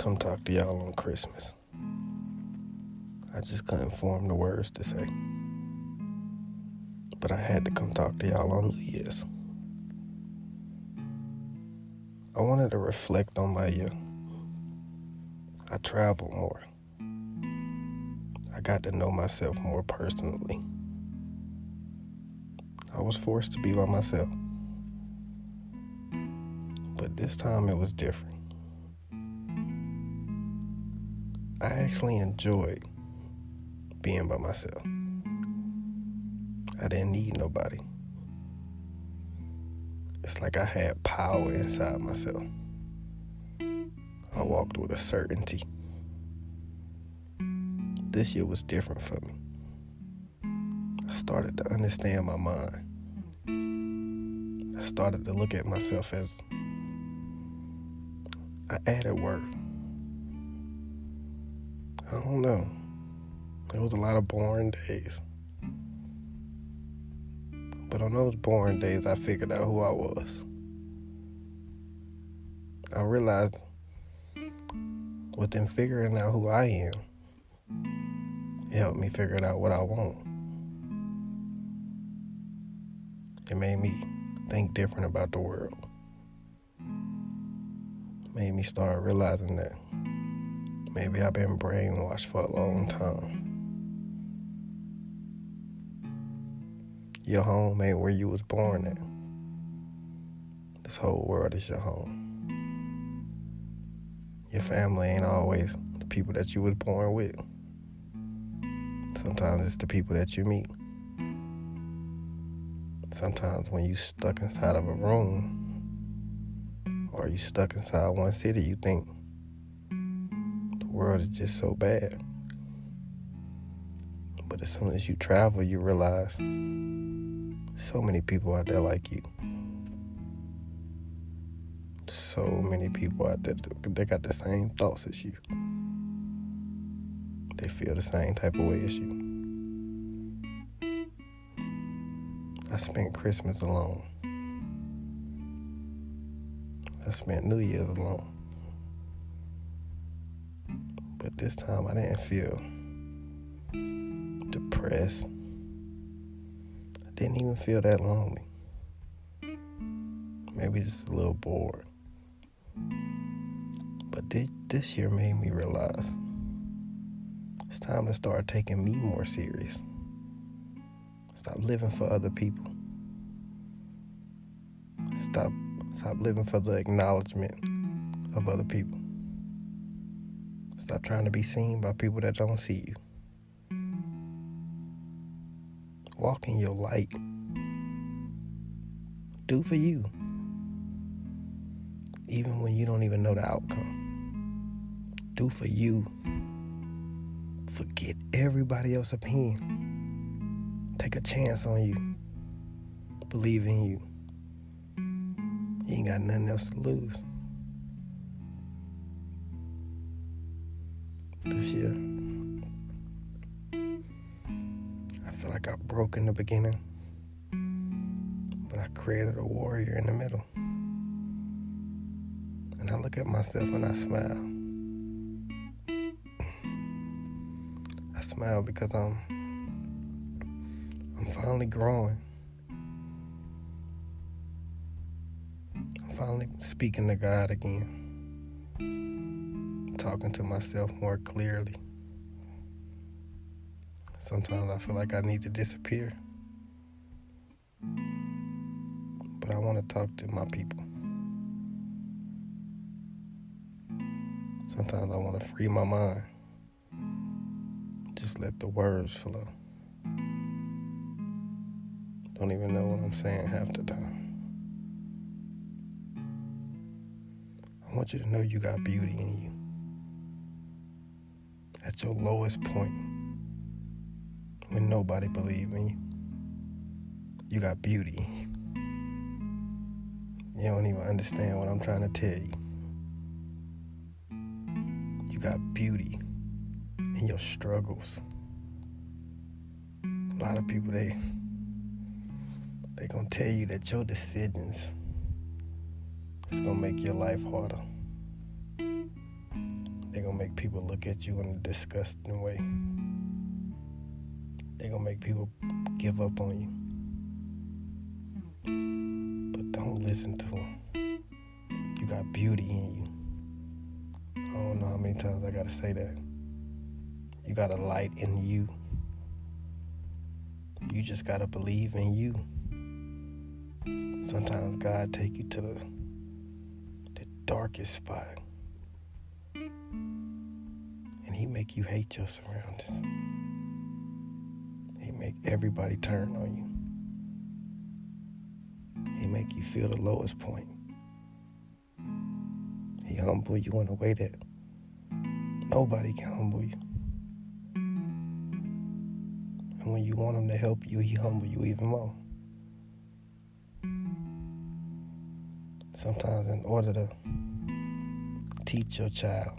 Come talk to y'all on Christmas. I just couldn't form the words to say. But I had to come talk to y'all on New Year's. I wanted to reflect on my year. I traveled more. I got to know myself more personally. I was forced to be by myself. But this time it was different. I actually enjoyed being by myself. I didn't need nobody. It's like I had power inside myself. I walked with a certainty. This year was different for me. I started to understand my mind. I started to look at myself as I added worth. I don't know. It was a lot of boring days. But on those boring days, I figured out who I was. I realized within figuring out who I am, it helped me figure out what I want. It made me think different about the world. It made me start realizing that maybe I've been brainwashed for a long time. Your home ain't where you was born at. This whole world is your home. Your family ain't always the people that you was born with. Sometimes it's the people that you meet. Sometimes when you stuck inside of a room or you stuck inside one city, you think world is just so bad. But as soon as you travel, you realize so many people out there like you. So many people out there, they got the same thoughts as you. They feel the same type of way as you. I spent Christmas alone. I spent New Year's alone. But this time I didn't feel depressed. I didn't even feel that lonely. Maybe just a little bored. But this, year made me realize it's time to start taking me more serious. Stop living for other people. Stop stop living for the acknowledgement of other people. Stop trying to be seen by people that don't see you. Walk in your light. Do for you. Even when you don't even know the outcome. Do for you. Forget everybody else's opinion. Take a chance on you. Believe in you. You ain't got nothing else to lose. This year, I feel like I broke in the beginning, but I created a warrior in the middle. And I look at myself and I smile. I smile because I'm I'm finally growing. I'm finally speaking to God again. Talking to myself more clearly. Sometimes I feel like I need to disappear. But I want to talk to my people. Sometimes I want to free my mind. Just let the words flow. Don't even know what I'm saying half the time. I want you to know you got beauty in you. At your lowest point, when nobody believed you, you got beauty. You don't even understand what I'm trying to tell you. You got beauty in your struggles. A lot of people they they gonna tell you that your decisions is gonna make your life harder. They gonna make people look at you in a disgusting way. They gonna make people give up on you. But don't listen to them. You got beauty in you. I don't know how many times I gotta say that. You got a light in you. You just gotta believe in you. Sometimes God take you to the the darkest spot. He make you hate your surroundings. He make everybody turn on you. He make you feel the lowest point. He humble you in a way that nobody can humble you. And when you want him to help you, he humble you even more. Sometimes, in order to teach your child,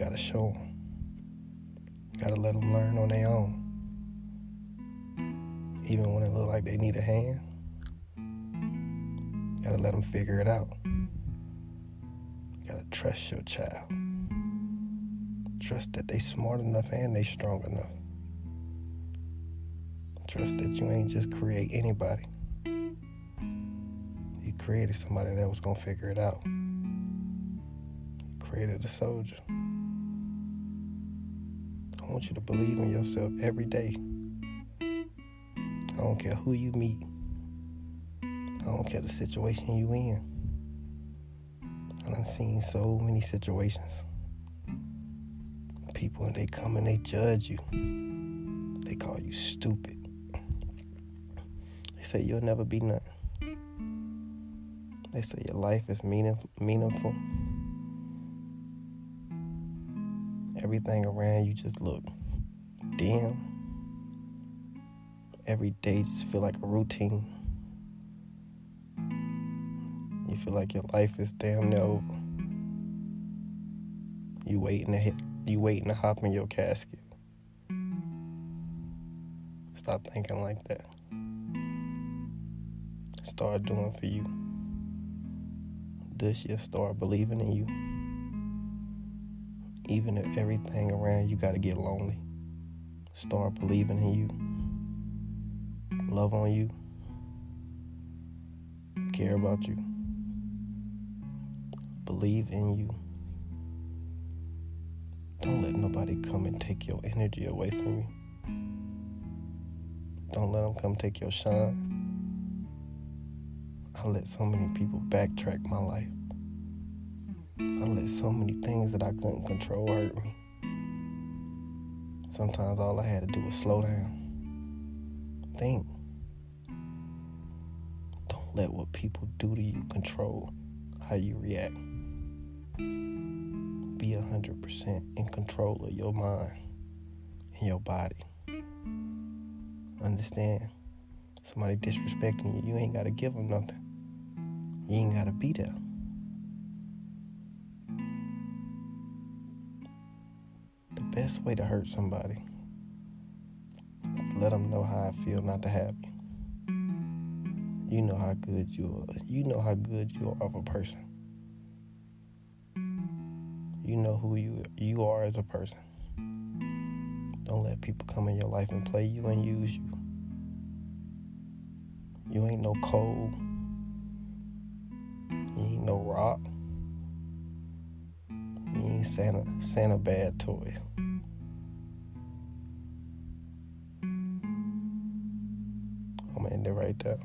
gotta show them. You gotta let them learn on their own. Even when it look like they need a hand, you gotta let them figure it out. You gotta trust your child. Trust that they smart enough and they strong enough. Trust that you ain't just create anybody You created somebody that was gonna figure it out. created a soldier. I want you to believe in yourself every day. I don't care who you meet. I don't care the situation you in. I done seen so many situations. People and they come and they judge you. They call you stupid. They say you'll never be nothing. They say your life is meaning, meaningful. Everything around you just look dim. Every day just feel like a routine. You feel like your life is damn near over. You waiting to hit, you waiting to hop in your casket. Stop thinking like that. Start doing for you this year start believing in you. Even if everything around you got to get lonely, start believing in you. Love on you. Care about you. Believe in you. Don't let nobody come and take your energy away from you. Don't let them come take your shine. I let so many people backtrack my life. I let so many things that I couldn't control hurt me. Sometimes all I had to do was slow down. Think. Don't let what people do to you control how you react. Be 100% in control of your mind and your body. Understand? Somebody disrespecting you, you ain't got to give them nothing. You ain't gotta be there. Best way to hurt somebody is to let them know how I feel not to have you. You know how good you are. You know how good you are of a person. You know who you you are as a person. Don't let people come in your life and play you and use you. You ain't no cold you ain't no rock. Santa Santa bad toy. I'm gonna end it right there.